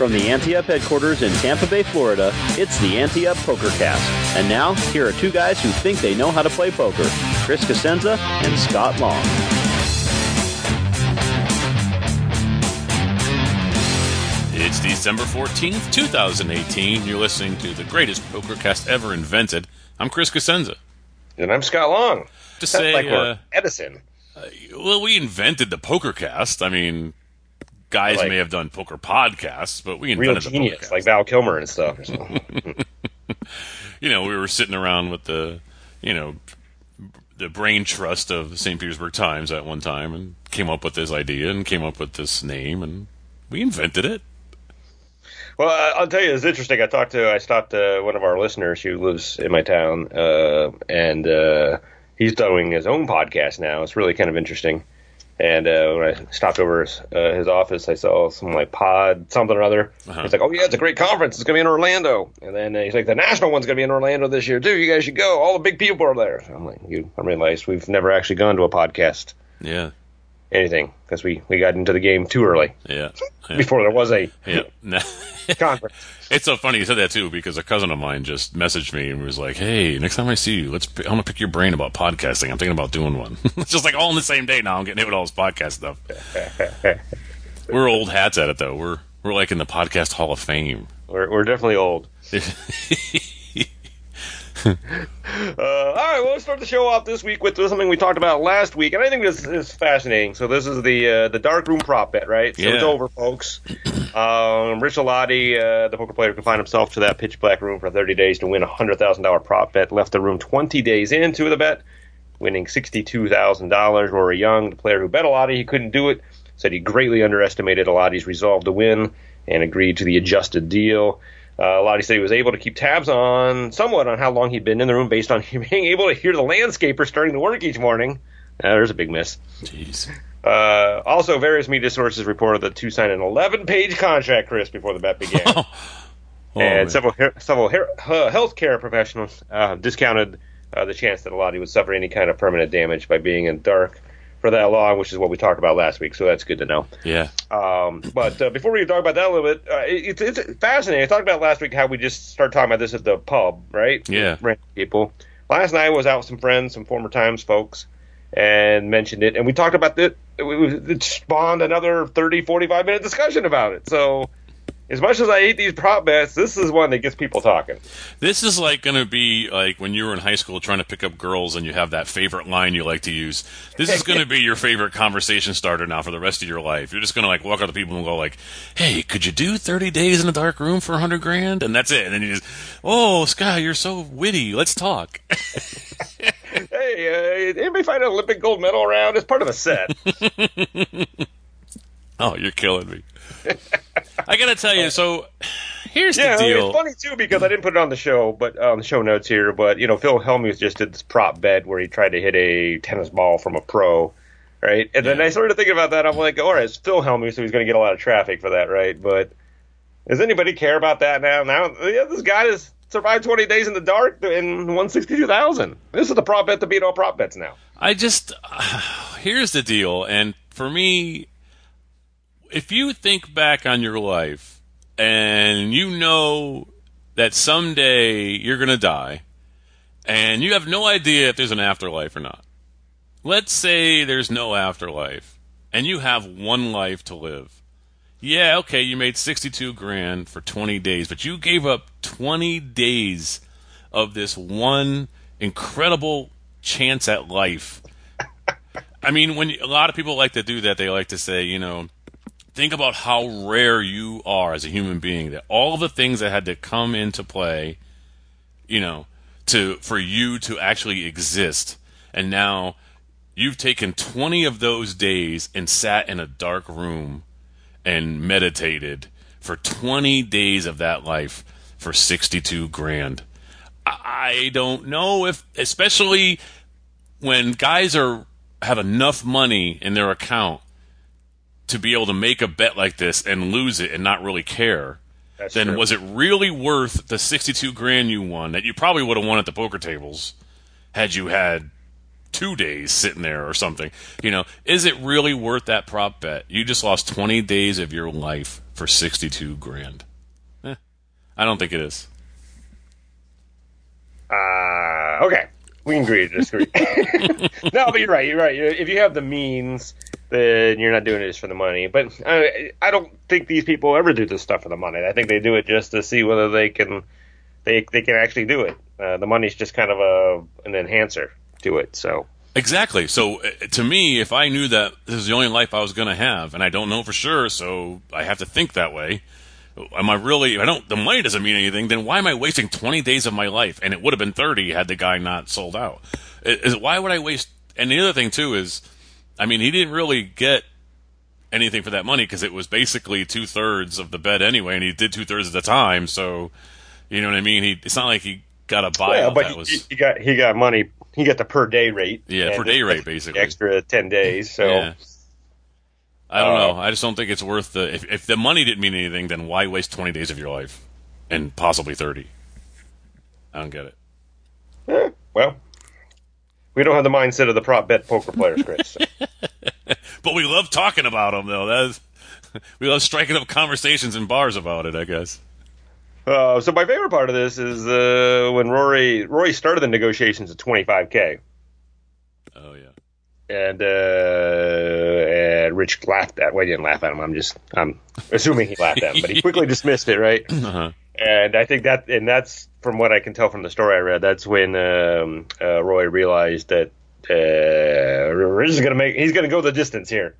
From the Ante Up headquarters in Tampa Bay, Florida, it's the Ante Up PokerCast. And now, here are two guys who think they know how to play poker Chris Cosenza and Scott Long. It's December 14th, 2018. You're listening to the greatest PokerCast ever invented. I'm Chris Cosenza. And I'm Scott Long. To say, like we're uh, Edison. well, we invented the PokerCast. I mean, guys Like- may have done poker podcasts, but we Real invented the genius, PokerCast. like Val Kilmer and stuff. You know, we were sitting around with the, you know, the brain trust of the St. Petersburg Times at one time and came up with this idea and came up with this name and we invented it. well, I'll tell you, it's interesting. I talked to, I stopped uh, one of our listeners who lives in my town, uh, and uh, he's doing his own podcast now. It's really kind of interesting. And uh, when I stopped over his, uh, his office, I saw some like pod something or other. Uh-huh. He's like, "Oh yeah, it's a great conference. It's gonna be in Orlando." And then uh, he's like, "The national one's gonna be in Orlando this year too. You guys should go. All the big people are there." So I'm like, "You?" I realized we've never actually gone to a podcast Yeah. Anything because we we got into the game too early Yeah. Yeah. before there was a yeah. Conference. It's so funny you said that too because a cousin of mine just messaged me and was like, "Hey, next time I see you, let's. I'm gonna pick your brain about podcasting. I'm thinking about doing one. it's just like all in the same day now. I'm getting hit with all this podcast stuff. we're old hats at it though. We're we're like in the podcast Hall of Fame. We're, we're definitely old. Uh, all right, well, let's start the show off this week with something we talked about last week, and I think this is fascinating. So this is the uh, the dark room prop bet, right? So it's over, folks. Um, Rich Alati, uh, the poker player, confined himself to that pitch black room for 30 days to win a hundred thousand dollar prop bet. Left the room 20 days into the bet, winning sixty-two thousand dollars. Rory Young, the player who bet Alati, he couldn't do it. Said he greatly underestimated Alati's resolve to win and agreed to the adjusted deal. Uh, Alati said he was able to keep tabs on somewhat on how long he'd been in the room based on being able to hear the landscaper starting to work each morning. Uh, there's a big miss. Jeez. Uh, also, various media sources reported that two signed an 11 page contract, Chris, before the bet began. Oh, and man. several he- several he- healthcare professionals uh, discounted uh, the chance that Alati would suffer any kind of permanent damage by being in dark for that long, which is what we talked about last week. So that's good to know. yeah. Um, but uh, before we talk about that a little bit, uh, it, it's, it's fascinating. I talked about last week how we just started talking about this at the pub, right? Yeah. Random people. Last night I was out with some friends, some former Times folks, and mentioned it, and we talked about it. It, it spawned another 30, 45 minute discussion about it. So, as much as I hate these prop bets, this is one that gets people talking. This is like going to be like when you were in high school trying to pick up girls and you have that favorite line you like to use. This is going to be your favorite conversation starter now for the rest of your life. You're just going to like walk up to people and go like, "Hey, could you do 30 days in a dark room for 100 grand?" And that's it. And then you just, "Oh, Sky, you're so witty. Let's talk." Hey, uh, anybody find an Olympic gold medal around? It's part of a set. oh, you're killing me. I got to tell you, so here's Yeah, the deal. it's funny too because I didn't put it on the show, but on the show notes here. But you know, Phil Hellmuth just did this prop bet where he tried to hit a tennis ball from a pro, right? And then I started thinking about that. I'm like, all right, it's Phil Hellmuth, so he's going to get a lot of traffic for that, right? But does anybody care about that now? Now, yeah, this guy has survived 20 days in the dark and won 62,000. This is the prop bet to beat all prop bets now. I just here's the deal, and for me, if you think back on your life and you know that someday you're going to die, and you have no idea if there's an afterlife or not. Let's say there's no afterlife, and you have one life to live. Yeah, okay, you made 62 grand for 20 days, but you gave up 20 days of this one incredible chance at life. I mean, when a lot of people like to do that, they like to say, you know, think about how rare you are as a human being. That all the things that had to come into play, you know, to for you to actually exist. And now you've taken 20 of those days and sat in a dark room and meditated for 20 days of that life for 62 grand. I don't know if, especially when guys are have enough money in their account to be able to make a bet like this and lose it and not really care. That's then true. was it really worth the 62 grand you won that you probably would have won at the poker tables had you had two days sitting there or something? You know, is it really worth that prop bet? You just lost 20 days of your life for 62 grand. Eh, I don't think it is. Uh, okay, we can agree to disagree. no, but you're right. You're right. If you have the means, then you're not doing it just for the money. But I, I don't think these people ever do this stuff for the money. I think they do it just to see whether they can, they they can actually do it. Uh, the money's just kind of a an enhancer to it. So Exactly. So uh, to me, if I knew that this is the only life I was going to have, and I don't know for sure, so I have to think that way. Am I really? I don't. The money doesn't mean anything. Then why am I wasting twenty days of my life? And it would have been thirty had the guy not sold out. Is why would I waste? And the other thing too is, I mean, he didn't really get anything for that money because it was basically two thirds of the bet anyway, and he did two thirds of the time. So, you know what I mean? He. It's not like he got a buyout yeah, but that he, was. he got he got money. He got the per day rate. Yeah, per day rate, basically. Extra ten days. So. Yeah. I don't Uh, know. I just don't think it's worth the. If, if the money didn't mean anything, then why waste 20 days of your life? And possibly 30. I don't get it. Eh, well, we don't have the mindset of the prop bet poker players, Chris. so. But we love talking about them, though. That's, we love striking up conversations in bars about it, I guess. Uh, so my favorite part of this is uh, when Rory Rory started the negotiations at 25k, Oh, yeah. and uh, and Rich laughed at. Well, he didn't laugh at him. I'm just I'm assuming he laughed at him, but he quickly dismissed it, right? Uh-huh. And I think that, and that's from what I can tell from the story I read. That's when um, uh, Roy realized that uh, is going to make. He's going to go the distance here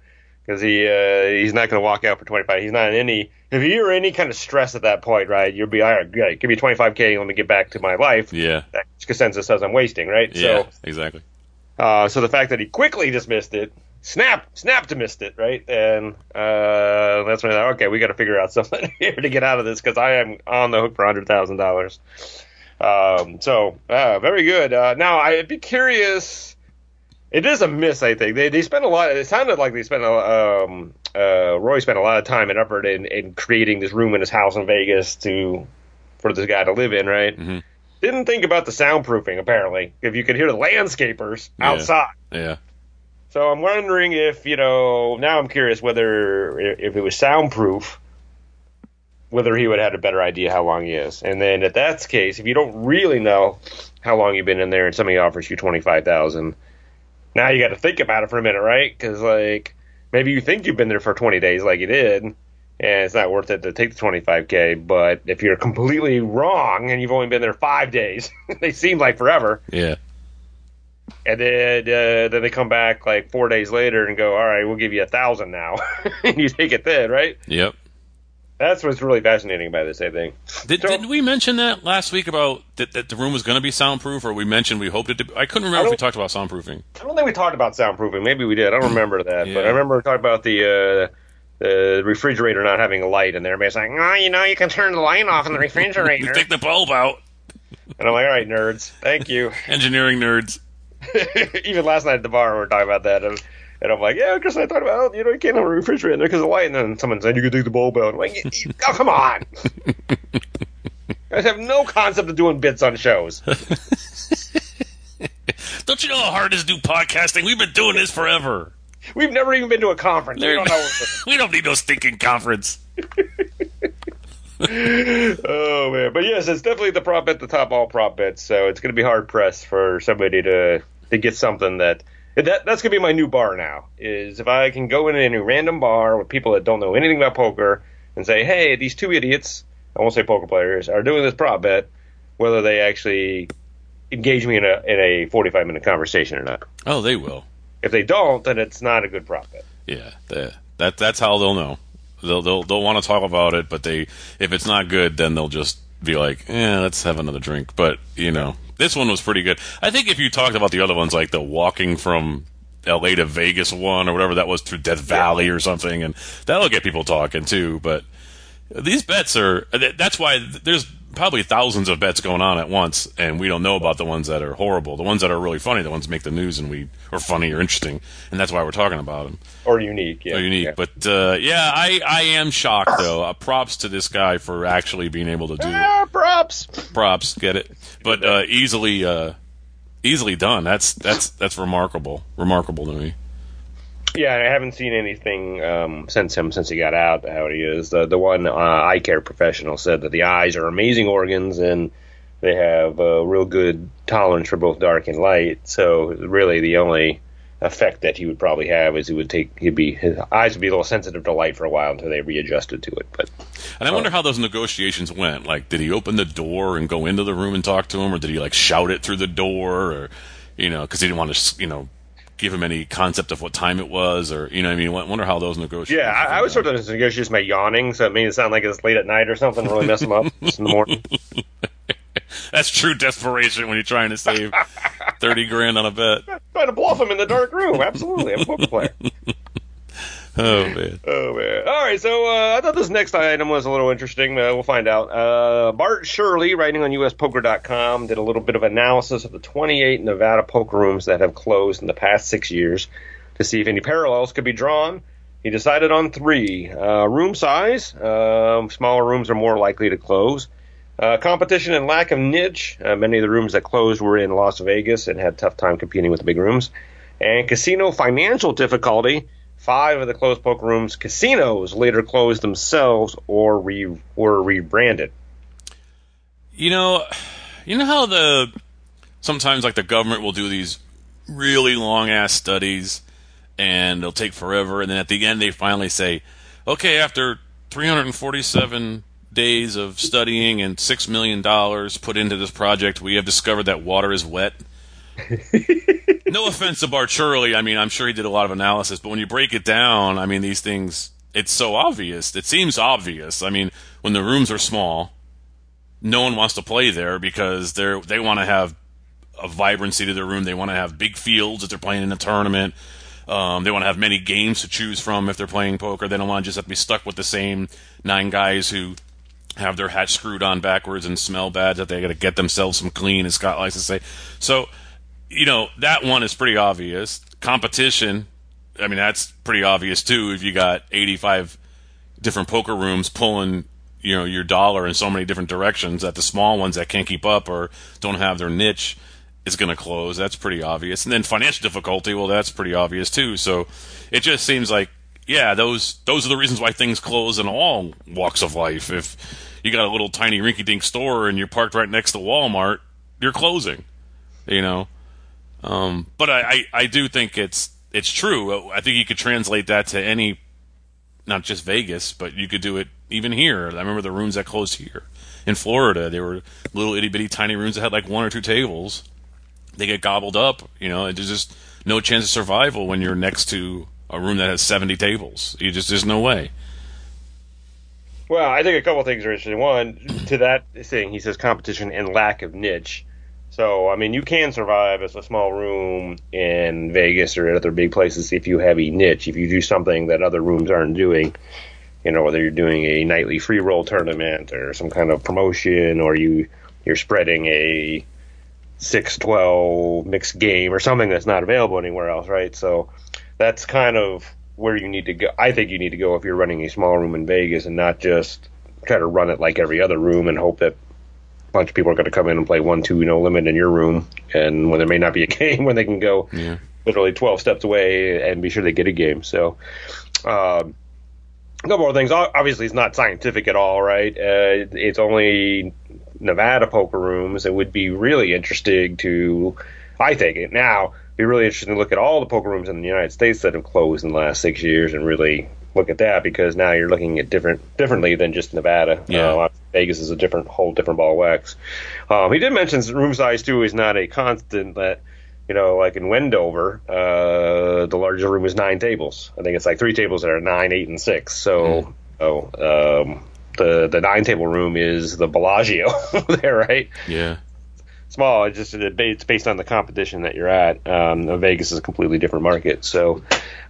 because he uh, he's not going to walk out for 25. He's not in any. If you're in any kind of stress at that point, right? You'll be all right. Great, give me 25k. Let me get back to my life. Yeah. That Cosenza says I'm wasting, right? Yeah, So, exactly. uh, so the fact that he quickly dismissed it, snap, snap to missed it, right? And uh, that's when I thought, okay, we got to figure out something here to get out of this because I am on the hook for hundred thousand dollars. Um, so uh, very good. Uh, now I'd be curious. It is a miss, I think. They they spent a lot. It sounded like they spent a um, uh, Roy spent a lot of time and effort in, in creating this room in his house in Vegas to for this guy to live in, right? Mhm. Didn't think about the soundproofing. Apparently, if you could hear the landscapers Yeah. outside. Yeah. So I'm wondering if you know. Now I'm curious whether if it was soundproof, whether he would have had a better idea how long he is. And then if that's the case, if you don't really know how long you've been in there, and somebody offers you twenty five thousand, now you got to think about it for a minute, right? Because like maybe you think you've been there for twenty days, like you did, and it's not worth it to take the twenty five k. But if you're completely wrong and you've only been there five days, they seem like forever Yeah. and then uh, then they come back like four days later and go, all right, we'll give you a thousand now, and you take it then, right? Yep. That's what's really fascinating about this, I think. Did, So- did we mention that last week about that, that the room was going to be soundproof, or we mentioned we hoped it to? Be, I couldn't remember if we talked about soundproofing. I don't think we talked about soundproofing. Maybe we did. I don't remember that, Yeah. but I remember talking about the. Uh, the refrigerator not having a light, and everybody's like, "Oh, you know, you can turn the light off in the refrigerator." Take the bulb out. and I'm like, "All right, nerds, thank you." Engineering nerds. Even last night at the bar, we were talking about that, and, I'm like, "Yeah, Chris, I thought about, you know, you can't have a refrigerator in there because of the light." And then someone said, "You could take the bulb out." I'm like, "You- you- "Oh, come on!" I have no concept of doing bits on shows. Don't you know how hard it is to do podcasting? We've been doing this forever. We've never even been to a conference. We don't know. We don't need no stinking conference. oh man, but yes, it's definitely the prop bet, the top all prop bets. So it's going to be hard pressed for somebody to to get something that that that's going to be my new bar now. Is if I can go in any random bar with people that don't know anything about poker and say, hey, these two idiots, I won't say poker players, are doing this prop bet, whether they actually engage me in a in a forty five minute conversation or not. Oh, they will. If they don't, then it's not a good prop bet. Yeah, that, that that's how they'll know. They'll they'll they'll want to talk about it, but they if it's not good, then they'll just be like, "Yeah, let's have another drink." But you know, this one was pretty good. I think if you talked about the other ones, like the walking from L.A. to Vegas one or whatever that was through Death Valley or something, and that'll get people talking too. But these bets are that's why there's probably thousands of bets going on at once, and we don't know about the ones that are horrible. The ones that are really funny, the ones that make the news, and we are funny or interesting, and that's why we're talking about them. Or unique, yeah. Or unique, yeah. but uh, yeah, I I am shocked though. Uh, props to this guy for actually being able to do ah, props. props. Get it? But uh, easily uh, easily done. That's that's that's remarkable. Remarkable to me. Yeah, I haven't seen anything um, since him since he got out. How he is the the one uh, eye care professional said that the eyes are amazing organs and they have a real good tolerance for both dark and light. So really, the only effect that he would probably have is he would take he'd be his eyes would be a little sensitive to light for a while until they readjusted to it. But And I wonder how those negotiations went. Like, did he open the door and go into the room and talk to him, or did he like shout it through the door, or you know, because he didn't want to, you know, give him any concept of what time it was, or you know, what I mean, wonder how those negotiations. yeah, I, I was sort of negotiations by yawning, so it made it sound like it's late at night or something, really mess him up just in the morning. That's true desperation when you're trying to save thirty grand on a bet. Trying to bluff him in the dark room. Absolutely, I'm a poker player. Oh man. Oh man! All right, so uh, I thought this next item was a little interesting. Uh, we'll find out. Uh, Bart Shirley, writing on USPoker.com, did a little bit of analysis of the 28 Nevada poker rooms that have closed in the past six years to see if any parallels could be drawn. He decided on three: uh, room size. Um, smaller rooms are more likely to close. Uh, competition and lack of niche. Uh, many of the rooms that closed were in Las Vegas and had tough time competing with the big rooms. And casino financial difficulty. Five of the closed poker rooms casinos later closed themselves or re- were rebranded. You know, you know how the sometimes like the government will do these really long ass studies and they'll take forever and then at the end they finally say, "Okay, after 347 days of studying and 6 million dollars put into this project, we have discovered that water is wet." no offense to Bart Shirley. I mean, I'm sure he did a lot of analysis, but when you break it down, I mean, these things, it's so obvious. It seems obvious. I mean, when the rooms are small, no one wants to play there because they're they want to have a vibrancy to their room. They want to have big fields if they're playing in a tournament. Um, they want to have many games to choose from if they're playing poker. They don't want to just have to be stuck with the same nine guys who have their hat screwed on backwards and smell bad that they got to get themselves some clean, as Scott likes to say. So, you know, that one is pretty obvious. Competition, I mean, that's pretty obvious too. If you got 85 different poker rooms pulling, you know, your dollar in so many different directions, that the small ones that can't keep up or don't have their niche is going to close. That's pretty obvious. And then financial difficulty, well, that's pretty obvious too. So it just seems like, yeah, those those are the reasons why things close in all walks of life. If you got a little tiny rinky-dink store and you're parked right next to Walmart, you're closing. You know. Um, but I, I, I do think it's it's true. I think you could translate that to any, not just Vegas, but you could do it even here. I remember the rooms that closed here in Florida. They were little itty bitty tiny rooms that had like one or two tables. They get gobbled up. You know, there's just no chance of survival when you're next to a room that has 70 tables. You just there's no way. Well, I think a couple things are interesting. One, to that thing, he says competition and lack of niche. So, I mean, you can survive as a small room in Vegas or other big places if you have a niche. If you do something that other rooms aren't doing, you know, whether you're doing a nightly free roll tournament or some kind of promotion, or you you're spreading a six twelve mixed game or something that's not available anywhere else, right? So, that's kind of where you need to go. I think you need to go if you're running a small room in Vegas and not just try to run it like every other room and hope that bunch of people are going to come in and play one two no limit in your room, and when there may not be a game, when they can go Yeah. literally twelve steps away and be sure they get a game. So, um, a couple more things. Obviously, it's not scientific at all, right? Uh, it's only Nevada poker rooms. It would be really interesting to, I think it now, be really interesting to look at all the poker rooms in the United States that have closed in the last six years and really look at that because now you're looking at different differently than just Nevada. Yeah. Uh, Vegas is a different whole different ball of wax. Um, he did mention room size too is not a constant that you know like in Wendover uh, the largest room is nine tables. I think it's like three tables that are nine, eight, and six. So oh um, the the nine table room is the Bellagio there, right? Yeah. Small. It's just it's based on the competition that you're at. Um, Vegas is a completely different market, so.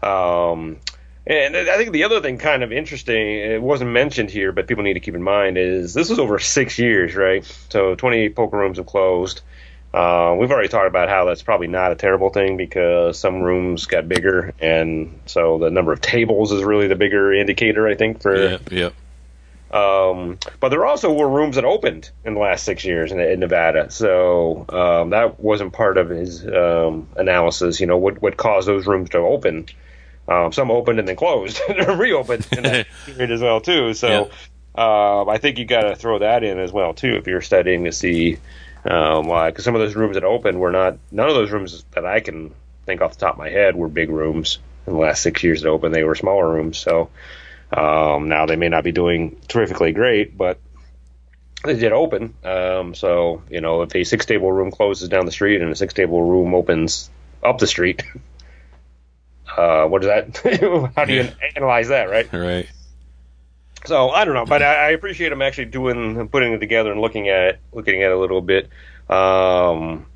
Um, and I think the other thing kind of interesting, it wasn't mentioned here, but people need to keep in mind is this was over six years, right? So 28 poker rooms have closed. Uh, we've already talked about how that's probably not a terrible thing because some rooms got bigger, and so the number of tables is really the bigger indicator, I think, for Yeah. Yeah. um, but there also were rooms that opened in the last six years in, in Nevada. So um, that wasn't part of his um, analysis. You know, what what caused those rooms to open? Um, some opened and then closed, and reopened in that period as well too. So uh, I think you got to throw that in as well too if you're studying to see um, why. Because some of those rooms that opened were not. None of those rooms that I can think off the top of my head were big rooms in the last six years that opened. They were smaller rooms. So. Um, now they may not be doing terrifically great, but they did open. Um, so you know, if a six table room closes down the street and a six table room opens up the street, uh, what is that? How do you analyze that, right? Right. So I don't know, but I, I appreciate him actually doing putting it together and looking at it, looking at it a little bit. Um,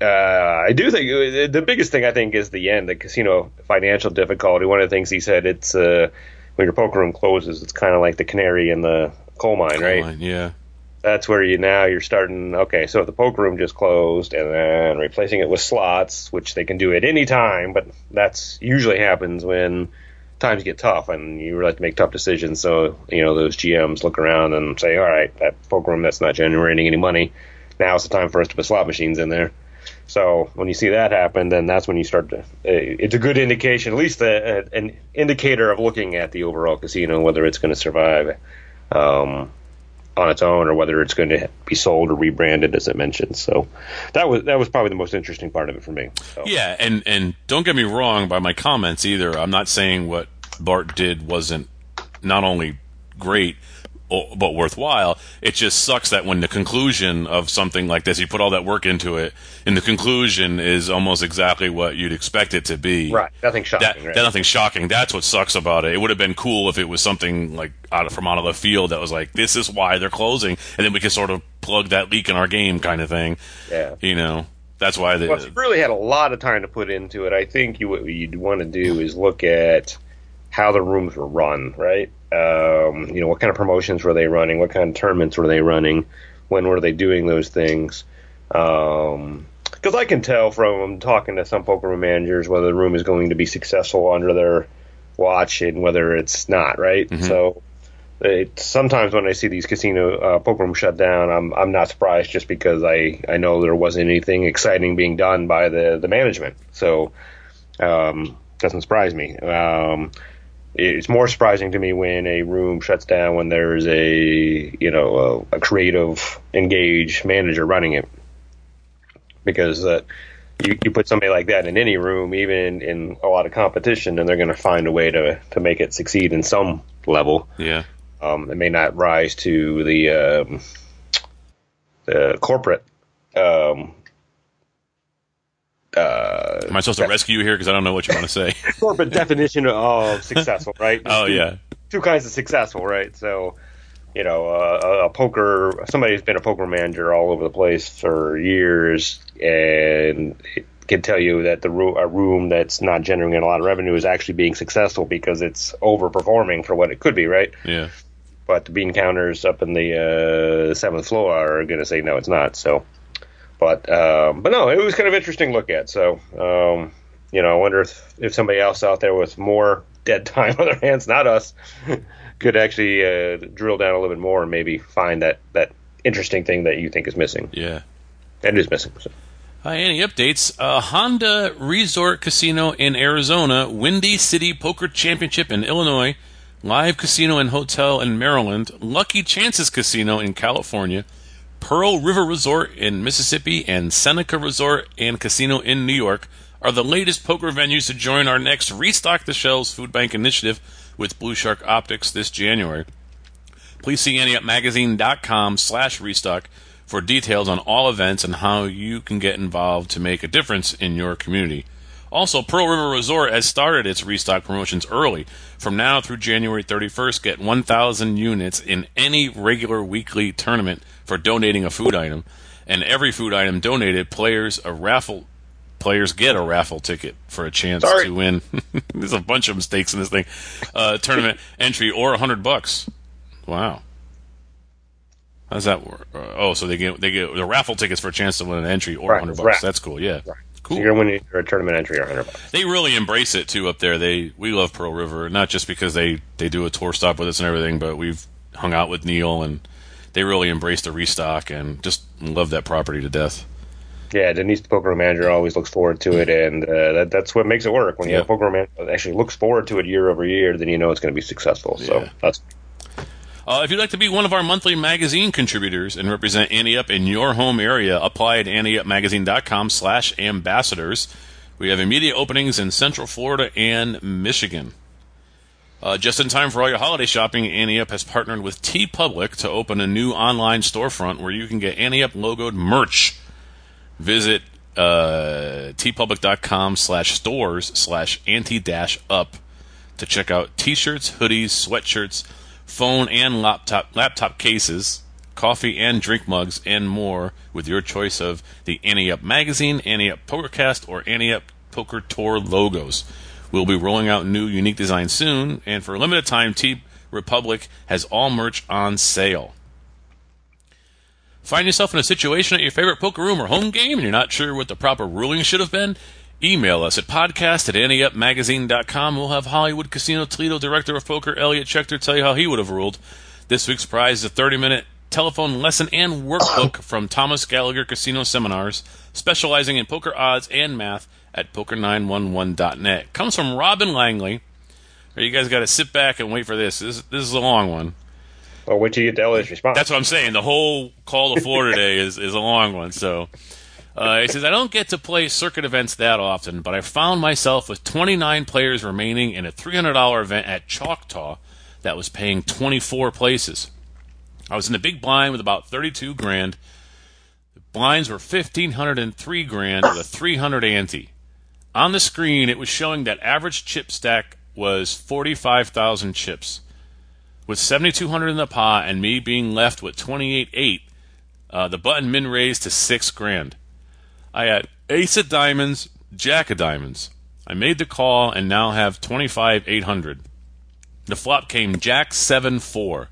uh, I do think uh, the biggest thing I think is the end, the casino financial difficulty. One of the things he said, it's uh, when your poker room closes, it's kind of like the canary in the coal mine, right? Fine, Yeah. That's where you now you're starting. Okay, so the poker room just closed, and then replacing it with slots, which they can do at any time, but that's usually happens when times get tough and you really have to make tough decisions. So you know those GMs look around and say, "All right, that poker room that's not generating any money. Now's the time for us to put slot machines in there." So when you see that happen, then that's when you start to. Uh, it's a good indication, at least a, a, an indicator of looking at the overall casino, whether it's going to survive um, on its own or whether it's going to be sold or rebranded, as it mentioned. So that was that was probably the most interesting part of it for me. So. Yeah, and and don't get me wrong by my comments either. I'm not saying what Bart did wasn't not only great but worthwhile. It just sucks that when the conclusion of something like this, you put all that work into it, and the conclusion is almost exactly what you'd expect it to be. Right, nothing shocking. That, right? that nothing shocking. That's what sucks about it. It would have been cool if it was something like out of, from out of the field that was like, "This is why they're closing," and then we could sort of plug that leak in our game, kind of thing. Yeah. You know, that's why they. Well, really had a lot of time to put into it, I think you what you'd want to do is look at how the rooms were run, right? Um, you know, what kind of promotions were they running? What kind of tournaments were they running? When were they doing those things? Because I can tell from talking to some poker room managers whether the room is going to be successful under their watch and whether it's not, right? So it, sometimes when I see these casino uh, poker rooms shut down, I'm I'm not surprised just because I, I know there wasn't anything exciting being done by the the management. So um, doesn't surprise me. Um, it's more surprising to me when a room shuts down when there's a you know a, a creative, engaged manager running it, because uh, you you put somebody like that in any room, even in a lot of competition, and they're going to find a way to to make it succeed in some level. yeah. Um, it may not rise to the um, the corporate. Um, uh, Am I supposed to rescue you here because I don't know what you want to say? corporate definition of successful, right? oh Two- yeah, two kinds of successful, right? So, you know, uh, a, a poker somebody who's been a poker manager all over the place for years and can tell you that the room, a room that's not generating a lot of revenue is actually being successful because it's overperforming for what it could be, right? yeah. but the bean counters up in the uh, seventh floor are going to say no, it's not. So, but um, but no, it was kind of interesting to look at. So, um, you know, I wonder if if somebody else out there with more dead time on their hands, not us, could actually uh, drill down a little bit more and maybe find that that interesting thing that you think is missing. Yeah. And is missing. So. Hi, any updates? Uh, Hon-Dah Resort Casino in Arizona, Windy City Poker Championship in Illinois, Live Casino and Hotel in Maryland, Lucky Chances Casino in California, Pearl River Resort in Mississippi, and Seneca Resort and Casino in New York are the latest poker venues to join our next Restock the Shelves Food Bank initiative with Blue Shark Optics this January. Please see AnteUpMagazine.com slash restock for details on all events and how you can get involved to make a difference in your community. Also, Pearl River Resort has started its restock promotions early. From now through January 31st, get 1,000 units in any regular weekly tournament for donating a food item. And every food item donated, players a raffle players get a raffle ticket for a chance Sorry. to win. There's a bunch of mistakes in this thing. Uh, tournament entry or a hundred bucks. Wow. How does that work? Uh, oh, so they get they get the raffle tickets for a chance to win an entry or a Right, hundred bucks. raffle. That's cool. Yeah, So cool. you're winning your tournament entry or 100 bucks. They really embrace it too up there. They we love Pearl River, not just because they they do a tour stop with us and everything, but we've hung out with Neil and they really embrace the restock and just love that property to death. Yeah, Denise, the poker manager, always looks forward to it, and uh, that, that's what makes it work. When you have a poker manager that actually looks forward to it year over year, then you know it's going to be successful. So Yeah. that's Uh, if you'd like to be one of our monthly magazine contributors and represent Ante Up in your home area, apply at anteupmagazine.com slash ambassadors. We have immediate openings in Central Florida and Michigan. Uh, just in time for all your holiday shopping, Ante has partnered with TeePublic to open a new online storefront where you can get Ante logoed merch. Visit uh, teepublic.com slash stores slash ante dash up to check out t-shirts, hoodies, sweatshirts, phone and laptop laptop cases, coffee and drink mugs, and more with your choice of the Ante magazine, Ante Pokercast, or Ante Poker Tour logos. We'll be rolling out new unique designs soon, and for a limited time, T Republic has all merch on sale. Find yourself in a situation at your favorite poker room or home game and you're not sure what the proper ruling should have been? Email us at podcast at anteupmagazine.com. We'll have Hollywood Casino Toledo Director of Poker, Elliot Schechter, tell you how he would have ruled. This week's prize is a 30 minute telephone lesson and workbook from Thomas Gallagher Casino Seminars, specializing in poker odds and math at poker911.net. Comes from Robin Langley. You guys got to sit back and wait for this. This, this is a long one. well, wait till you get to Elliot's response. That's what I'm saying. The whole call to Florida day is, is a long one. So uh, he says, I don't get to play circuit events that often, but I found myself with 29 players remaining in a $300 event at Choctaw that was paying 24 places. I was in the big blind with about 32 grand. The blinds were 1503 grand with a 300 ante. On the screen, it was showing that average chip stack was 45,000 chips with 7,200 in the pot and me being left with 28.8, uh, the button min raised to six grand. I had ace of diamonds, jack of diamonds. I made the call and now have 25,800. The flop came jack 7 4.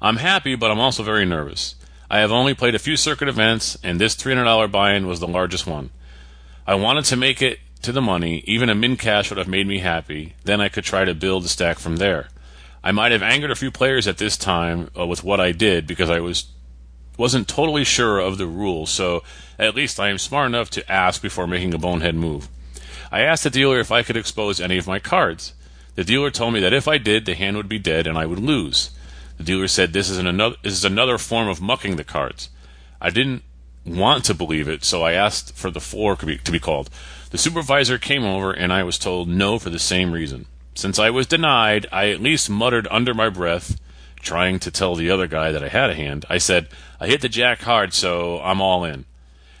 I'm happy, but I'm also very nervous. I have only played a few circuit events, and this $300 buy in was the largest one. I wanted to make it to the money. Even a min cash would have made me happy. Then I could try to build the stack from there. I might have angered a few players at this time uh, with what I did because I was wasn't totally sure of the rules. So at least I am smart enough to ask before making a bonehead move. I asked the dealer if I could expose any of my cards. The dealer told me that if I did, the hand would be dead and I would lose. The dealer said this is an another this is another form of mucking the cards. I didn't want to believe it, so I asked for the four to be, to be called. The supervisor came over, and I was told no for the same reason. Since I was denied, I at least muttered under my breath, trying to tell the other guy that I had a hand. I said, I hit the jack hard, so I'm all in.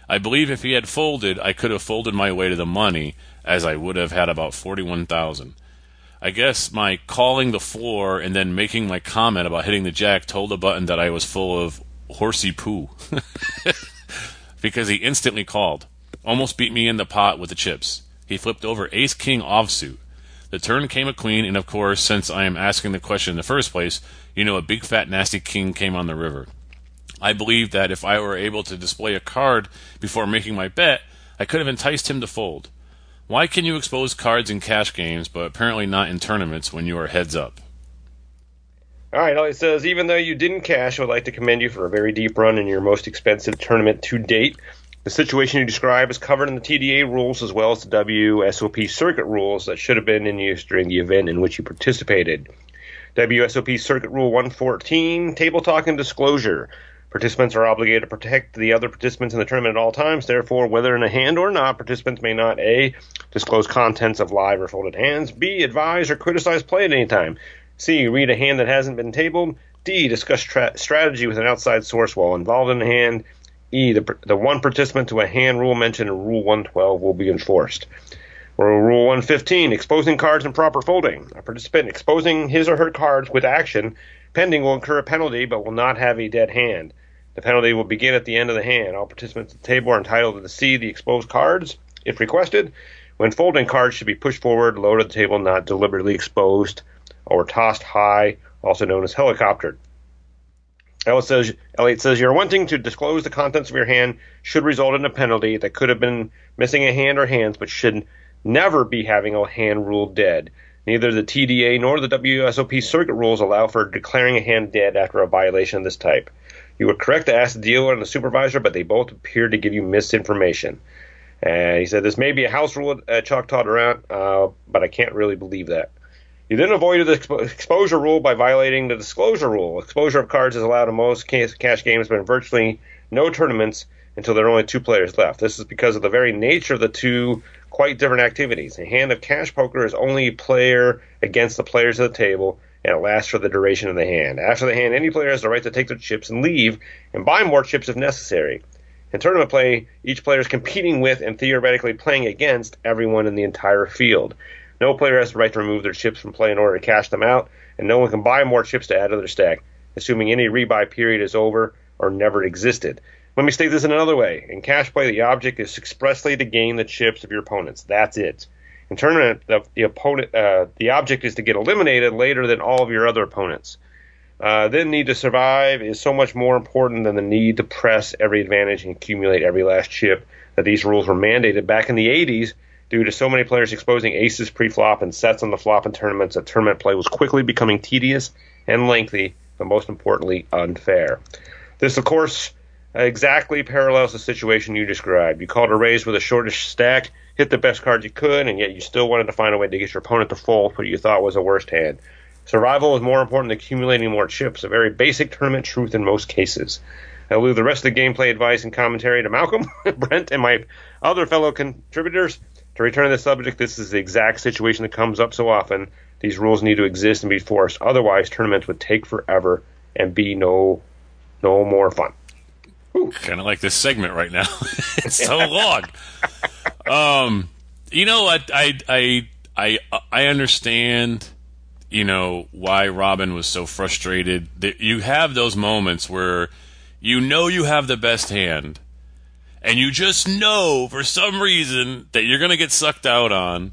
I believe if he had folded, I could have folded my way to the money, as I would have had about 41,000. I guess my calling the floor and then making my comment about hitting the jack told the button that I was full of horsey poo. because he instantly called. Almost beat me in the pot with the chips. He flipped over ace king offsuit. The turn came a queen, and of course, since I am asking the question in the first place, you know a big fat nasty king came on the river. I believe that if I were able to display a card before making my bet, I could have enticed him to fold. Why can you expose cards in cash games, but apparently not in tournaments when you are heads up? All right, Elliot says, even though you didn't cash, I would like to commend you for a very deep run in your most expensive tournament to date. The situation you describe is covered in the TDA rules as well as the WSOP circuit rules that should have been in use during the event in which you participated. WSOP Circuit Rule 114, Table Talk and Disclosure. Participants are obligated to protect the other participants in the tournament at all times. Therefore, whether in a hand or not, participants may not A. disclose contents of live or folded hands, B. advise or criticize play at any time, C. read a hand that hasn't been tabled, D. discuss tra- strategy with an outside source while involved in the hand, E. The, the one participant to a hand rule mentioned in Rule 112 will be enforced. Rule 115, exposing cards and proper folding. A participant exposing his or her cards with action pending will incur a penalty but will not have a dead hand. The penalty will begin at the end of the hand. All participants at the table are entitled to see the exposed cards, if requested. When folding, cards should be pushed forward, low to the table, not deliberately exposed, or tossed high, also known as helicoptered. Elliot says, Elliot says you're wanting to disclose the contents of your hand should result in a penalty that could have been missing a hand or hands, but should never be having a hand ruled dead. Neither the TDA nor the WSOP circuit rules allow for declaring a hand dead after a violation of this type. You were correct to ask the dealer and the supervisor, but they both appear to give you misinformation. And he said this may be a house rule at Choctaw Durant, uh, but I can't really believe that. You then avoided the expo- exposure rule by violating the disclosure rule. Exposure of cards is allowed in most cash games, but in virtually no tournaments until there are only two players left. This is because of the very nature of the two quite different activities. A hand of cash poker is only player against the players at the table, and it lasts for the duration of the hand. After the hand, any player has the right to take their chips and leave, and buy more chips if necessary. In tournament play, each player is competing with and theoretically playing against everyone in the entire field. No player has the right to remove their chips from play in order to cash them out, and no one can buy more chips to add to their stack, assuming any rebuy period is over or never existed. Let me state this in another way. In cash play, the object is expressly to gain the chips of your opponents. That's it. In tournament, the, the opponent, uh, the object is to get eliminated later than all of your other opponents. Uh, then need to survive is so much more important than the need to press every advantage and accumulate every last chip that these rules were mandated back in the 80s due to so many players exposing aces pre-flop and sets on the flop in tournaments that tournament play was quickly becoming tedious and lengthy, but most importantly, unfair. This, of course, exactly parallels the situation you described. You called a raise with a shortish stack, hit the best card you could, and yet you still wanted to find a way to get your opponent to fold what you thought was a worst hand. Survival is more important than accumulating more chips, a very basic tournament truth in most cases. I'll leave the rest of the gameplay advice and commentary to Malcolm, Brent, and my other fellow contributors. To return to the subject, this is the exact situation that comes up so often. These rules need to exist and be forced. Otherwise, tournaments would take forever and be no no more fun. Kind of like this segment right now. it's so long. Um, you know what? I I I I understand you know why Robin was so frustrated. That you have those moments where you know you have the best hand, and you just know for some reason that you're going to get sucked out on,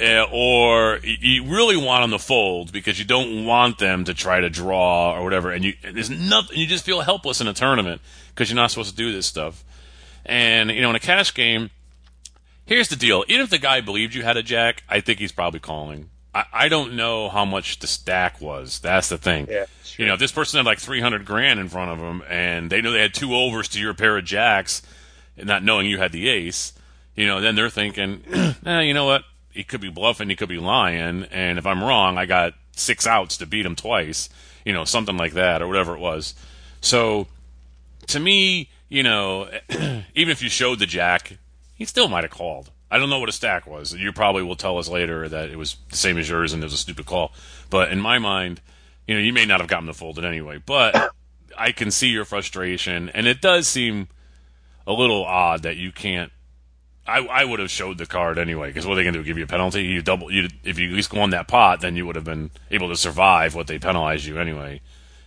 uh, or you really want them to fold because you don't want them to try to draw or whatever, and you and there's nothing. You just feel helpless in a tournament because you're not supposed to do this stuff. And you know, in a cash game, here's the deal: even if the guy believed you had a jack, I think he's probably calling I, I don't know how much the stack was. That's the thing. Yeah, You know, if this person had like 300 grand in front of them and they know they had two overs to your pair of jacks not knowing you had the ace, you know, then they're thinking, eh, you know what? He could be bluffing, he could be lying, and if I'm wrong, I got six outs to beat him twice, you know, something like that or whatever it was. So, to me, you know, even if you showed the jack, he still might have called. I don't know what a stack was. You probably will tell us later that it was the same as yours and it was a stupid call. But in my mind, you know, you may not have gotten the folded anyway. But I can see your frustration, and it does seem a little odd that you can't. I, I would have showed the card anyway because what are they going to do? Give you a penalty? You double. You if you at least won that pot, then you would have been able to survive what they penalized you anyway.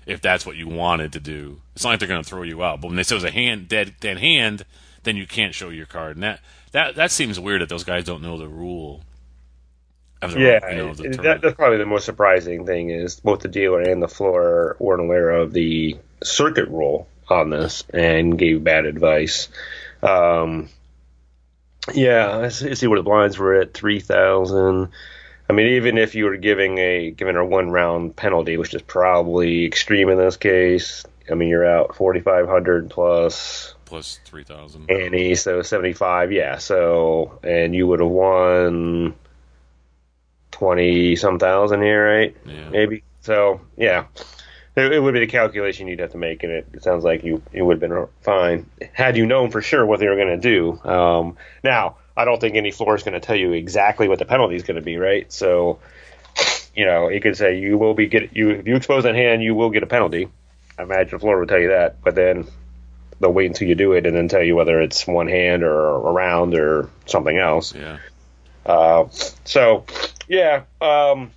If that's what you wanted to do, it's not like they're going to throw you out. But when they say it was a hand dead dead hand, then you can't show your card, and that that that seems weird that those guys don't know the rule. The, yeah, you know, that, that's probably the most surprising thing is both the dealer and the floor weren't aware of the circuit rule on this and gave bad advice. Um, yeah, I see where the blinds were at three thousand. I mean, even if you were giving a giving a one round penalty, which is probably extreme in this case, I mean, you're out forty five hundred plus plus three thousand. ante, so seventy five, yeah. So and you would have won twenty some thousand here, right? Yeah. Maybe. So yeah. It, it would be the calculation you'd have to make, and it, it sounds like you it would have been fine had you known for sure what they were going to do. Um, now, I don't think any floor is going to tell you exactly what the penalty is going to be, right? So, you know, you could say you will be get you if you expose that hand, you will get a penalty. I imagine the floor would tell you that, but then they'll wait until you do it and then tell you whether it's one hand or around or something else. Yeah. Uh, so, yeah. Um,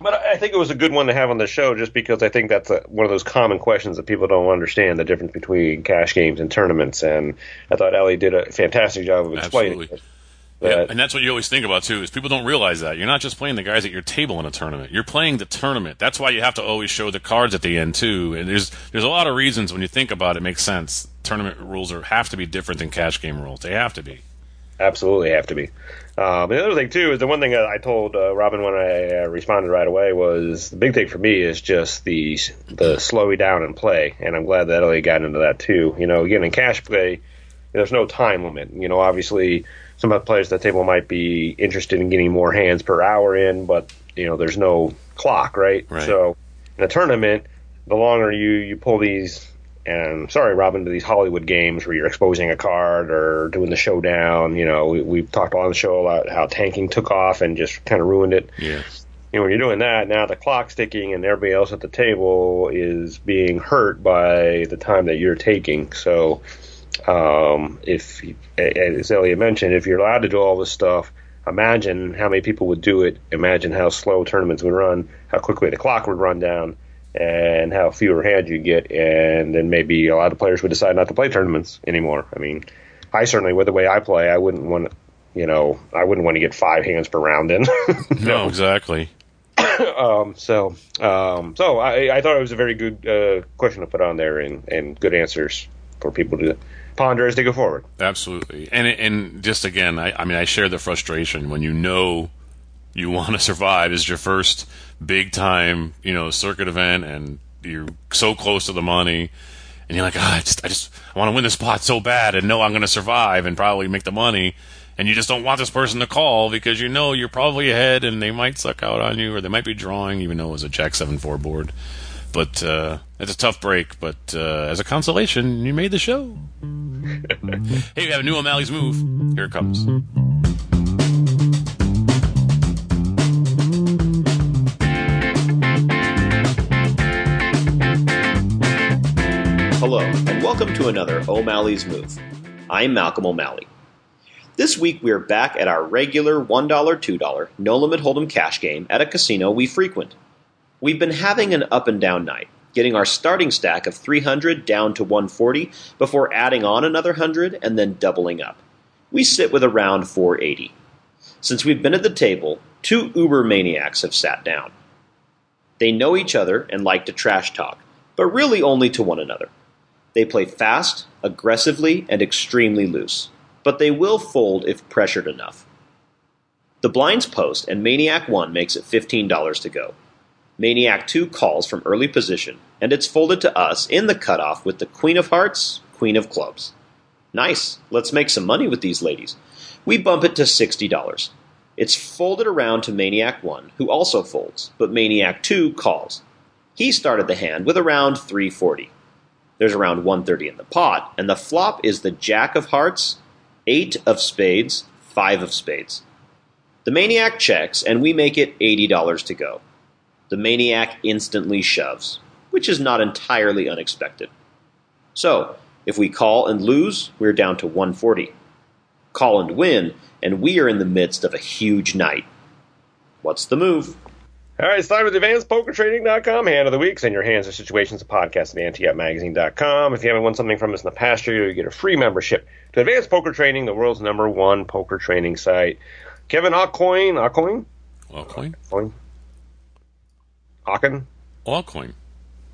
but I think it was a good one to have on the show just because I think that's a, one of those common questions that people don't understand the difference between cash games and tournaments. And I thought Ellie did a fantastic job of explaining Absolutely. it. Yeah, and that's what you always think about too. Is people don't realize that you're not just playing the guys at your table in a tournament. You're playing the tournament. That's why you have to always show the cards at the end too. And there's there's a lot of reasons when you think about it, it makes sense. Tournament rules are have to be different than cash game rules. They have to be. Absolutely have to be. Um, the other thing too is the one thing that I told uh, Robin when I uh, responded right away was the big thing for me is just the the slowing down and play, and I'm glad that Ellie got into that too. You know, again in cash play, there's no time limit. You know, obviously some of the players at the table might be interested in getting more hands per hour in, but you know, there's no clock, right? Right. So in a tournament, the longer you you pull these and sorry, Robin, to these Hollywood games where you're exposing a card or doing the showdown. You know, we, we've talked on the show about how tanking took off and just kind of ruined it. Yeah. You know, when you're doing that, now the clock's ticking and everybody else at the table is being hurt by the time that you're taking. So, um, if, as Elliot mentioned, if you're allowed to do all this stuff, imagine how many people would do it. Imagine how slow tournaments would run, how quickly the clock would run down, and how fewer hands you get. And then maybe a lot of players would decide not to play tournaments anymore. I mean, I certainly, with the way I play, I wouldn't want, you know, I wouldn't want to get five hands per round in. No, exactly. Um, so, um, so I, I thought it was a very good uh, question to put on there, and, and good answers for people to ponder as they go forward. Absolutely. And and just again, I, I mean, I share the frustration when you know you want to survive is your first big time, you know, circuit event, and you're so close to the money, and you're like, ah, I just, I just I want to win this spot so bad, and know I'm going to survive and probably make the money. And you just don't want this person to call because you know you're probably ahead and they might suck out on you or they might be drawing, even though it was a Jack 7 4 board. But uh, it's a tough break. But uh, as a consolation, you made the show. hey, we have a new O'Malley's move. Here it comes. Hello, and welcome to another O'Malley's Move. I'm Malcolm O'Malley. This week we are back at our regular $1, $2 no limit hold'em cash game at a casino we frequent. We've been having an up and down night, getting our starting stack of 300 down to 140 before adding on another 100 and then doubling up. We sit with around 480. Since we've been at the table, two uber maniacs have sat down. They know each other and like to trash talk, but really only to one another. They play fast, aggressively, and extremely loose, but they will fold if pressured enough. The blinds post, and Maniac 1 makes it $15 to go. Maniac 2 calls from early position, and it's folded to us in the cutoff with the Queen of Hearts, Queen of Clubs. Nice, let's make some money with these ladies. We bump it to $60. It's folded around to Maniac 1, who also folds, but Maniac 2 calls. He started the hand with around 340. There's around 130 in the pot, and the flop is the Jack of Hearts, 8 of Spades, 5 of Spades. The Maniac checks, and we make it $80 to go. The Maniac instantly shoves, which is not entirely unexpected. So, if we call and lose, we're down to 140. Call and win, and we are in the midst of a huge night. What's the move? All right, it's time with AdvancedPokerTraining.com hand of the week. Send your hands or situations to podcast at anteupmagazine.com. If you haven't won something from us in the past year, you get a free membership to Advanced Poker Training, the world's number one poker training site. Kevin Aucoin, Aucoin, Allcoin? Aucoin, Aucoin, Allcoin.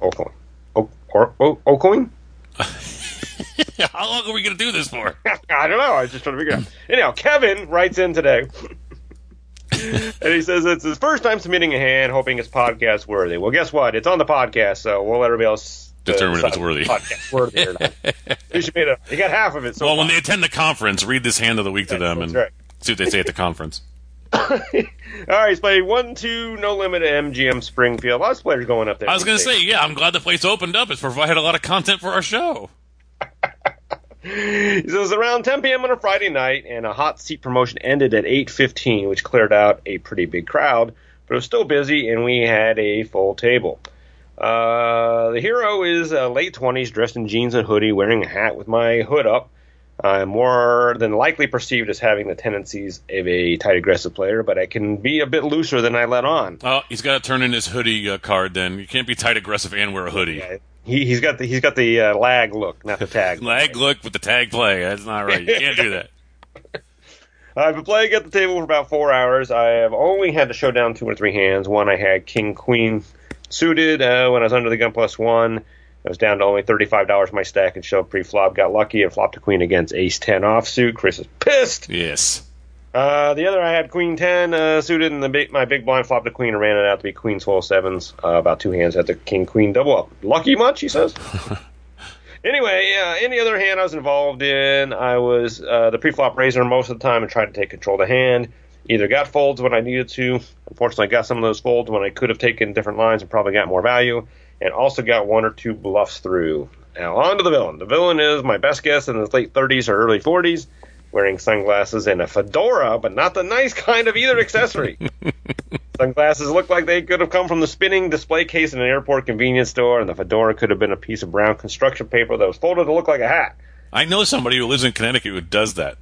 Aucoin, O- oh, oh, Aucoin. How long are we going to do this for? I don't know. I was just trying to figure it out. Anyhow, Kevin writes in today. and he says it's his first time submitting a hand, hoping it's podcast worthy. Well, guess what? It's on the podcast, so we'll let everybody else Determine if it's worthy. Podcast worthy or not. you, should made a, you got half of it. So well, when they attend the conference, read this hand of the week to them That's and right. see what they say at the conference. All right, he's playing one, two, no limit at MGM Springfield. Lots of players going up there. I was going to say, yeah, I'm glad the place opened up. It's provided a lot of content for our show. He says around 10 p.m. on a Friday night, and a hot seat promotion ended at 8:15, which cleared out a pretty big crowd, but it was still busy, and we had a full table. Uh, the hero is uh, late 20s, dressed in jeans and hoodie, wearing a hat with my hood up. I'm more than likely perceived as having the tendencies of a tight aggressive player, but I can be a bit looser than I let on. Oh, he's got to turn in his hoodie uh, card. Then you can't be tight aggressive and wear a hoodie. Yeah, he, he's got the he's got the uh, lag look, not the tag. Lag look with the tag play. That's not right. You can't do that. I've been playing at the table for about four hours. I have only had to show down two or three hands. One I had King Queen suited uh, when I was under the gun plus one. I was down to only thirty-five dollars my stack and shoved pre-flop. Got lucky and flopped a queen against ace ten offsuit. Chris is pissed. Yes. Uh, the other I had queen ten uh, suited, and the big, my big blind flopped a queen and ran it out to be queen twelve sevens. Uh, about two hands at the king queen double up. Lucky much, he says. anyway, yeah. Any other hand I was involved in, I was uh, the pre-flop raiser most of the time and tried to take control of the hand. Either got folds when I needed to. Unfortunately, I got some of those folds when I could have taken different lines and probably got more value and also got one or two bluffs through. Now, on to the villain. The villain is my best guess in his late 30s or early 40s, wearing sunglasses and a fedora, but not the nice kind of either accessory. sunglasses look like they could have come from the spinning display case in an airport convenience store, and the fedora could have been a piece of brown construction paper that was folded to look like a hat. I know somebody who lives in Connecticut who does that.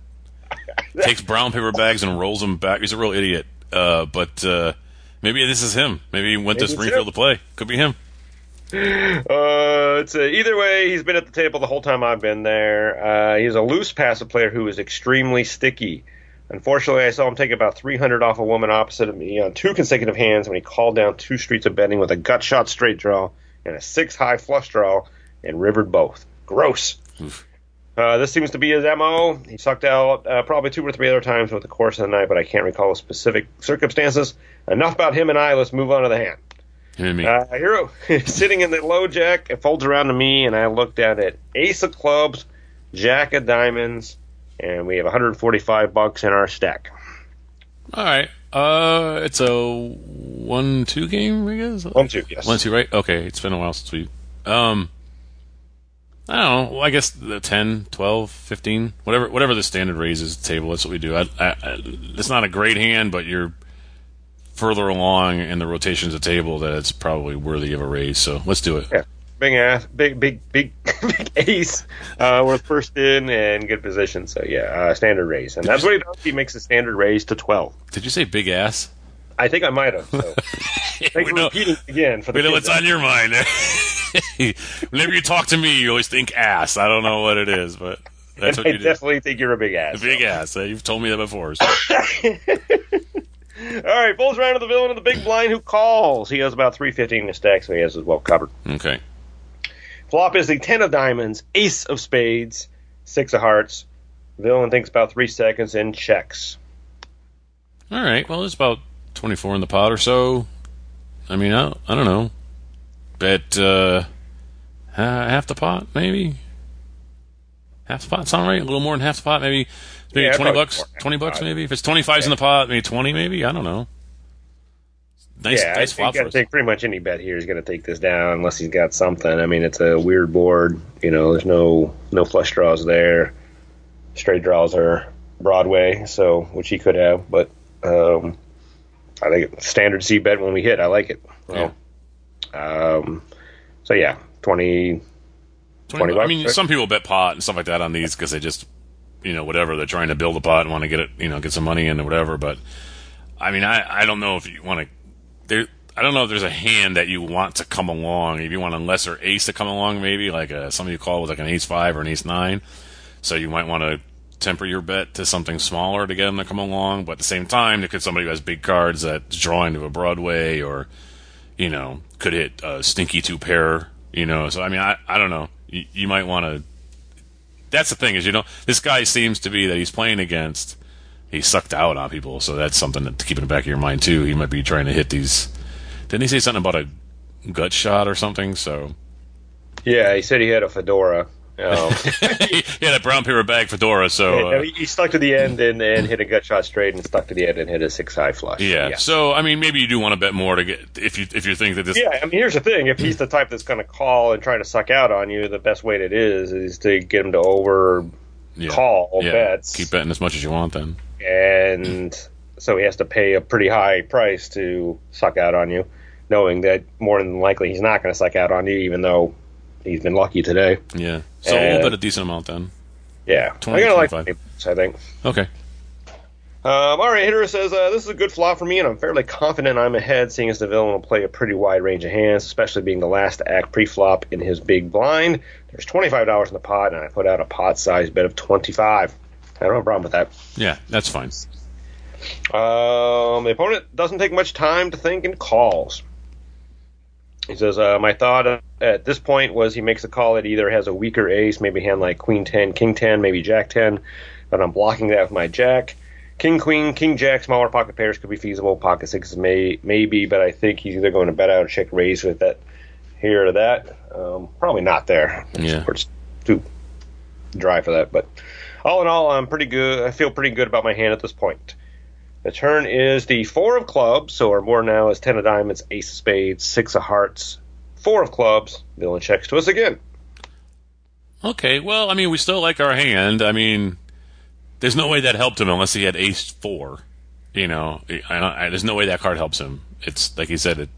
Takes brown paper bags and rolls them back. He's a real idiot. Uh, but uh, maybe this is him. Maybe he went Maybe to Springfield to play. Could be him. Uh, it's a, either way, he's been at the table the whole time I've been there. Uh, he's a loose passive player who is extremely sticky. Unfortunately, I saw him take about 300 off a woman opposite of me on two consecutive hands when he called down two streets of betting with a gut shot straight draw and a six high flush draw and rivered both. Gross. Uh, this seems to be his MO. He sucked out uh, probably two or three other times over the course of the night, but I can't recall the specific circumstances. Enough about him and I. Let's move on to the hand. And me. Uh, hero sitting in the low jack, it folds around to me, and I look down at Ace of Clubs, Jack of Diamonds, and we have 145 bucks in our stack. All right. Uh, it's a one-two game, I guess. One, two, yes. One, two, right? Okay. It's been a while since we. Um, I don't know. Well, I guess the 10, 12, 15, whatever, whatever the standard raise is at the table. That's what we do. I, I, I, it's not a great hand, but you're further along in the rotations of the table that it's probably worthy of a raise. So let's do it. Yeah. Big ass, big, big, big, big ace. Uh, we're first in and good position. So yeah, uh, standard raise, and that's what he does. He makes a standard raise to 12. Did you say big ass? I think I might have. So thanks we for know, repeating again for the we know what's on your mind. Whenever you talk to me, you always think ass. I don't know what it is, but that's And what I you do. definitely think you're a big ass. Big ass. Uh, You've told me that before. So. All right, folds around to the villain of the big blind who calls. He has about 315 in his stack, so he has his well covered. Okay. Flop is the ten of diamonds, ace of spades, six of hearts. Villain thinks about three seconds and checks. All right. Well, there's about 24 in the pot or so. I mean, I, I don't know. Bet uh, half the pot, maybe. Half the pot sound right? A little more than half the pot, maybe. Maybe Yeah, 20 bucks. more than half 20 bucks, pot. maybe. If it's 25's in the pot, maybe 20, maybe. I don't know. Nice, yeah, nice I flop think I think pretty much any bet here is going to take this down unless he's got something. I mean, it's a weird board. You know, there's no no flush draws there. Straight draws are Broadway, so which he could have, but um, I think standard C bet when we hit. I like it. Yeah. Um, so yeah, twenty. 20 I bucks, mean, right? some people bet pot and stuff like that on these because they just, you know, whatever they're trying to build a pot and want to get it, you know, get some money in or whatever. But I mean, I I don't know if you want to. There, I don't know if there's a hand that you want to come along. If you want a lesser ace to come along, maybe like uh, a, something you call with like an ace five or an ace nine. So you might want to temper your bet to something smaller to get them to come along. But at the same time, there could somebody who has big cards that's drawing to a Broadway or, you know, could hit a stinky two pair. You know, so I mean, I I don't know. You, you might want to. That's the thing is, you know, this guy seems to be that he's playing against. He sucked out on people, so that's something to keep in the back of your mind too. He might be trying to hit these. Didn't he say something about a gut shot or something? So Yeah, he said he had a fedora. Um, he had a brown paper bag fedora. So uh, he, he stuck to the end and, and hit a gut shot straight, and stuck to the end and hit a six high flush. yeah. yeah. So I mean, maybe you do want to bet more to get if you if you think that this. Yeah, I mean, here's the thing: if he's the type that's going to call and try to suck out on you, the best way it is is to get him to over yeah, call yeah. bets, Keep betting as much as you want. Then and so he has to pay a pretty high price to suck out on you, knowing that more than likely he's not going to suck out on you, even though he's been lucky today. yeah. So Uh, we'll bet a decent amount then. Yeah, 20, I'm gonna 25. 20 bucks, I think. Okay. Um, all right, hitter says uh, this is a good flop for me, and I'm fairly confident I'm ahead, seeing as the villain will play a pretty wide range of hands, especially being the last to act pre-flop in his big blind. There's twenty-five dollars in the pot, and I put out a pot-sized bet of twenty-five. I don't have a problem with that. Yeah, that's fine. Um, the opponent doesn't take much time to think and calls. He says, uh, My thought at this point was he makes a call that either has a weaker ace, maybe hand like Queen 10, King 10, maybe Jack 10, but I'm blocking that with my Jack. King Queen, King Jack, smaller pocket pairs could be feasible. Pocket sixes may maybe, but I think he's either going to bet out or check raise with that here or that. Um, probably not there. Yeah. It's too dry for that. But all in all, I'm pretty good. I feel pretty good about my hand at this point. The turn is the four of clubs, so our board now is ten of diamonds, ace of spades, six of hearts, four of clubs. Villain checks to us again. Okay, well, I mean, we still like our hand. I mean, there's no way that helped him unless he had ace four. You know, I, I, there's no way that card helps him. It's like he said, it,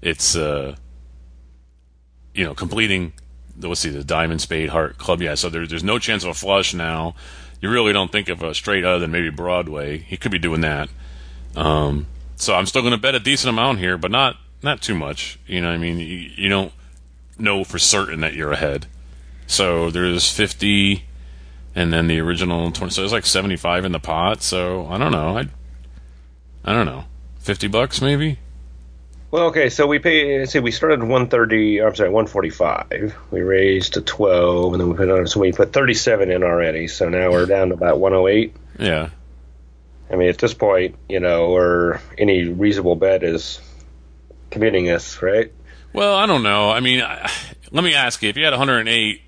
it's uh, you know, completing. Let's see, the diamond, spade, heart, club. Yeah, so there, there's no chance of a flush now. You really don't think of a straight other than maybe Broadway. He could be doing that. Um, so I'm still going to bet a decent amount here, but not not too much. You know, I mean, you, you don't know for certain that you're ahead. So there's 50, and then the original 20. So it's like 75 in the pot. So I don't know. I I don't know. 50 bucks maybe. Well, okay, so we pay. See, we started 130. I'm sorry, 145. We raised to 12, and then we put on. So we put 37 in already. So now we're down to about 108. Yeah. I mean, at this point, you know, or any reasonable bet is committing us, right? Well, I don't know. I mean, I, let me ask you: if you had 108,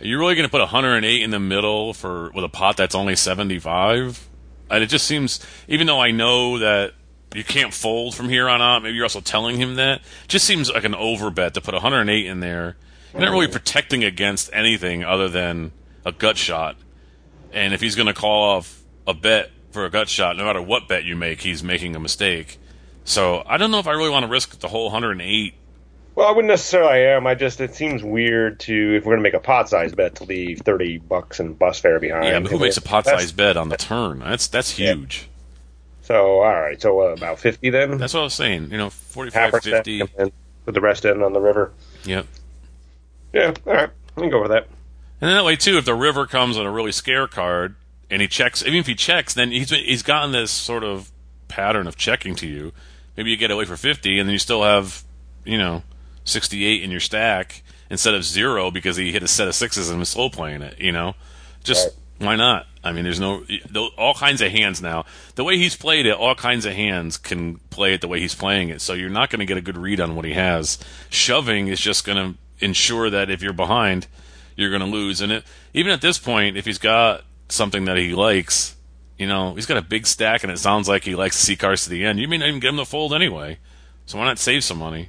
are you really going to put 108 in the middle for with a pot that's only 75? And it just seems, even though I know that you can't fold from here on out, maybe you're also telling him that. Just seems like an over bet to put 108 in there. You're not really oh. protecting against anything other than a gut shot. And if he's going to call off a bet for a gut shot, no matter what bet you make, he's making a mistake. So I don't know if I really want to risk the whole 108 Well, I wouldn't necessarily am. I just it seems weird to if we're gonna make a pot size bet to leave 30 bucks and bus fare behind. Yeah, but who makes a pot size bet on the turn? That's that's huge. So all right, so uh, about 50 then. That's what I was saying. You know, half 45, 50. and put the rest in on the river. Yep. Yeah, all right, I can go with that. And then that way too, if the river comes on a really scare card and he checks, even if he checks, then he's he's gotten this sort of pattern of checking to you. Maybe you get away for fifty, and then you still have, you know, sixty-eight in your stack instead of zero because he hit a set of sixes and was slow playing it. You know, just why not? I mean, there's no all kinds of hands now. The way he's played it, all kinds of hands can play it the way he's playing it. So you're not going to get a good read on what he has. Shoving is just going to ensure that if you're behind, you're going to lose. And it, even at this point, if he's got something that he likes, you know, he's got a big stack, and it sounds like he likes to see cars to the end. You may not even get him to fold anyway. So why not save some money?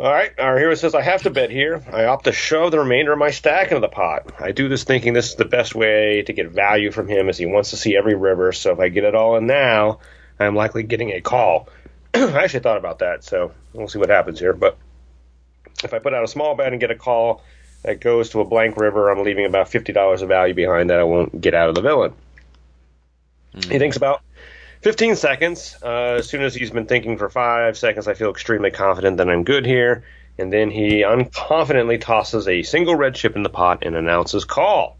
All right, our hero says I have to bet here. I opt to shove the remainder of my stack into the pot. I do this thinking this is the best way to get value from him, as he wants to see every river. So if I get it all in now, I'm likely getting a call. I actually thought about that, so we'll see what happens here. But if I put out a small bet and get a call that goes to a blank river, I'm leaving about fifty dollars of value behind that I won't get out of the villain. He thinks about 15 seconds. Uh, as soon as he's been thinking for five seconds, I feel extremely confident that I'm good here. And then he unconfidently tosses a single red chip in the pot and announces call.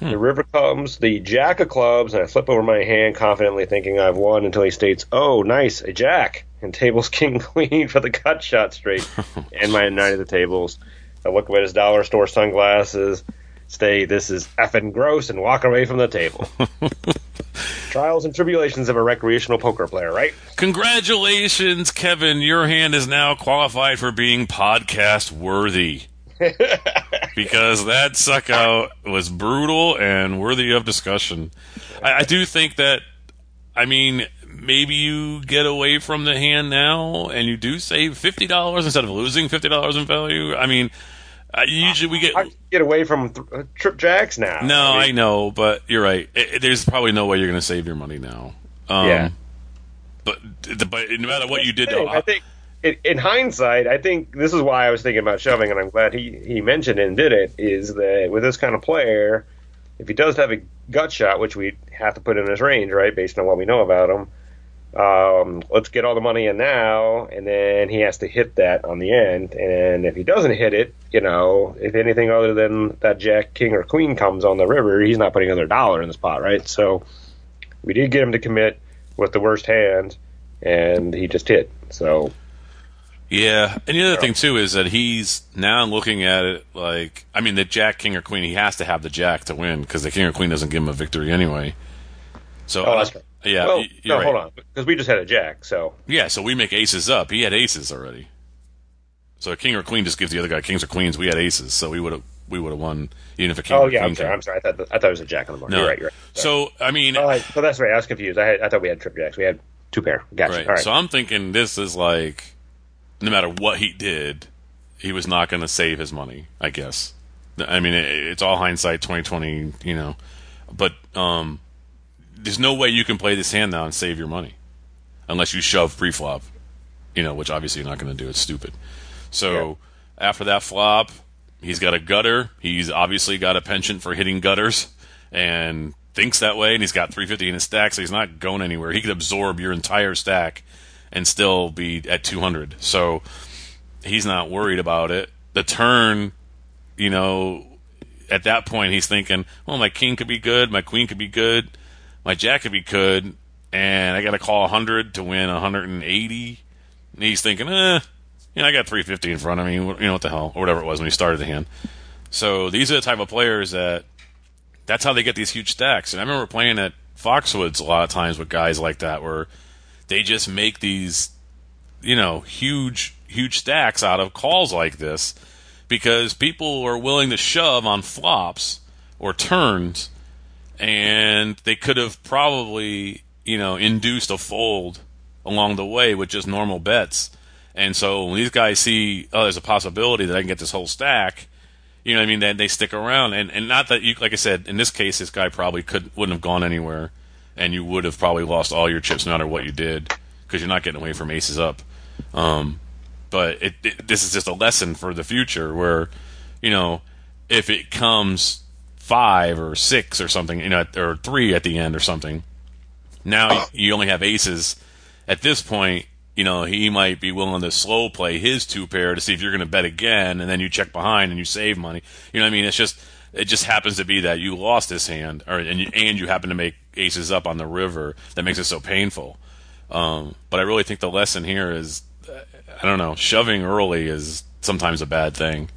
The river comes, the jack of clubs, and I flip over my hand, confidently thinking I've won until he states, Oh, nice, a jack, and tables king queen for the gut shot straight, and my knight of the tables. I look at his dollar store sunglasses, stay, this is effing gross, and walk away from the table. Trials and tribulations of a recreational poker player, right? Congratulations, Kevin. Your hand is now qualified for being podcast worthy. because that suck out was brutal and worthy of discussion. I, I do think that, I mean, maybe you get away from the hand now and you do save $50 instead of losing $50 in value. I mean, uh, usually we get. I get away from th- uh, trip jacks now. No, I mean, know, but you're right. It, it- there's probably no way you're going to save your money now. Um, Yeah. But, but no matter what you did, though, I think in, in hindsight, I think this is why I was thinking about shoving, and I'm glad he, he mentioned it and did it. Is that with this kind of player, if he does have a gut shot, which we have to put in his range, right, based on what we know about him, um, let's get all the money in now, and then he has to hit that on the end. And if he doesn't hit it, you know, if anything other than that Jack, King, or Queen comes on the river, he's not putting another dollar in the spot, right? So we did get him to commit with the worst hand, and he just hit. So yeah, and the other thing too is that he's now looking at it like I mean the Jack, King, or Queen. He has to have the Jack to win because the King or Queen doesn't give him a victory anyway. So Oh. Yeah, well, no, right. hold on, because we just had a Jack, so Yeah, so we make aces up. He had aces already. So a king or queen just gives the other guy kings or queens. We had aces, so we would have we would have won even if a king. oh yeah, queen I'm sorry, came. I'm sorry. I thought I thought it was a Jack on the board. No. You're right. You're right. Sorry. So I mean, Oh, I, so that's right. I was confused. I, had, I thought we had trip jacks. We had two pair. Gotcha. right. All right. So I'm thinking this is like, no matter what he did, he was not going to save his money. I guess. I mean, it, it's all hindsight, 2020. You know, but um, there's no way you can play this hand now and save your money unless you shove pre-flop. You know, which obviously you're not going to do. It's stupid. So after that flop, he's got a gutter. He's obviously got a penchant for hitting gutters and thinks that way. And he's got 350 in his stack, so he's not going anywhere. He could absorb your entire stack and still be at 200. So he's not worried about it. The turn, you know, at that point he's thinking, well, my king could be good, my queen could be good, my jack could and I got to call 100 to win 180. And he's thinking, eh, you know, I got 350 in front of me. You know what the hell, or whatever it was when he started the hand. So these are the type of players that that's how they get these huge stacks. And I remember playing at Foxwoods a lot of times with guys like that, where they just make these, you know, huge, huge stacks out of calls like this because people are willing to shove on flops or turns, and they could have probably, you know, induced a fold along the way with just normal bets. And so when these guys see, oh, there's a possibility that I can get this whole stack, you know what I mean? Then they stick around, and and not that you, like I said, in this case, this guy probably could wouldn't have gone anywhere, and you would have probably lost all your chips no matter what you did, because you're not getting away from aces up. Um, but it, it, this is just a lesson for the future, where you know if it comes five or six or something, you know, or three at the end or something, now you only have aces. At this point, you know, he might be willing to slow play his two pair to see if you're going to bet again, and then you check behind and you save money. You know what I mean? It's just it just happens to be that you lost this hand, or and you, and you happen to make aces up on the river that makes it so painful. Um, but I really think the lesson here is, uh, I don't know, shoving early is sometimes a bad thing.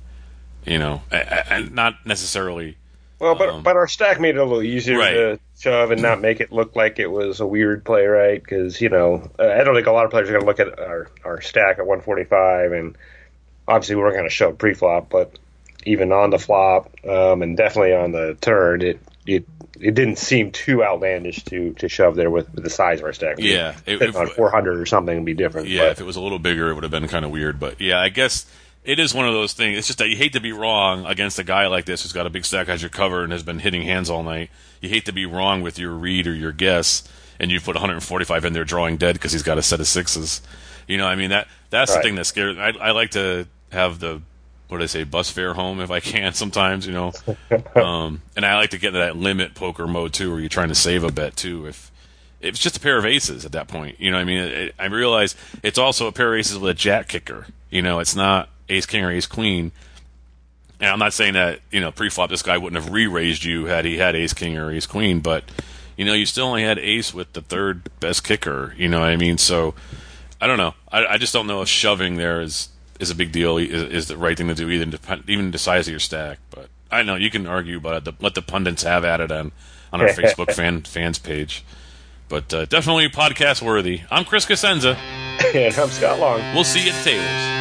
You know, and not necessarily. Well, but Um, but our stack made it a little easier Right. to shove and not make it look like it was a weird play, right? Because you know, uh, I don't think a lot of players are going to look at our our stack at 145, and obviously we weren't going to shove pre-flop, but even on the flop um, and definitely on the turn, it it it didn't seem too outlandish to to shove there with, with the size of our stack. Yeah, If, if- on 400 or something would be different. Yeah, but- if it was a little bigger, it would have been kind of weird. But yeah, I guess it is one of those things. It's just that you hate to be wrong against a guy like this who's got a big stack, as your cover, and has been hitting hands all night. You hate to be wrong with your read or your guess, and you put 145 in there drawing dead because he's got a set of sixes. You know, I mean that that's the thing that scares. I, I like to have the what do I say, bus fare home if I can. Sometimes, you know, um, and I like to get into that limit poker mode too, where you're trying to save a bet too. If it's just a pair of aces at that point, you know, what I mean, it- I realize it's also a pair of aces with a jack kicker. You know, it's not ace king or ace queen. And I'm not saying that you know pre-flop this guy wouldn't have re-raised you had he had ace king or ace queen, but you know you still only had ace with the third best kicker. You know what I mean? So I don't know. I, I just don't know if shoving there is is a big deal. Is, is the right thing to do, even depend, even the size of your stack. But I know you can argue about it. The, let the pundits have at it on on our Facebook fan fans page. But uh, definitely podcast worthy. I'm Chris Cosenza. and I'm Scott Long. We'll see you at the tables.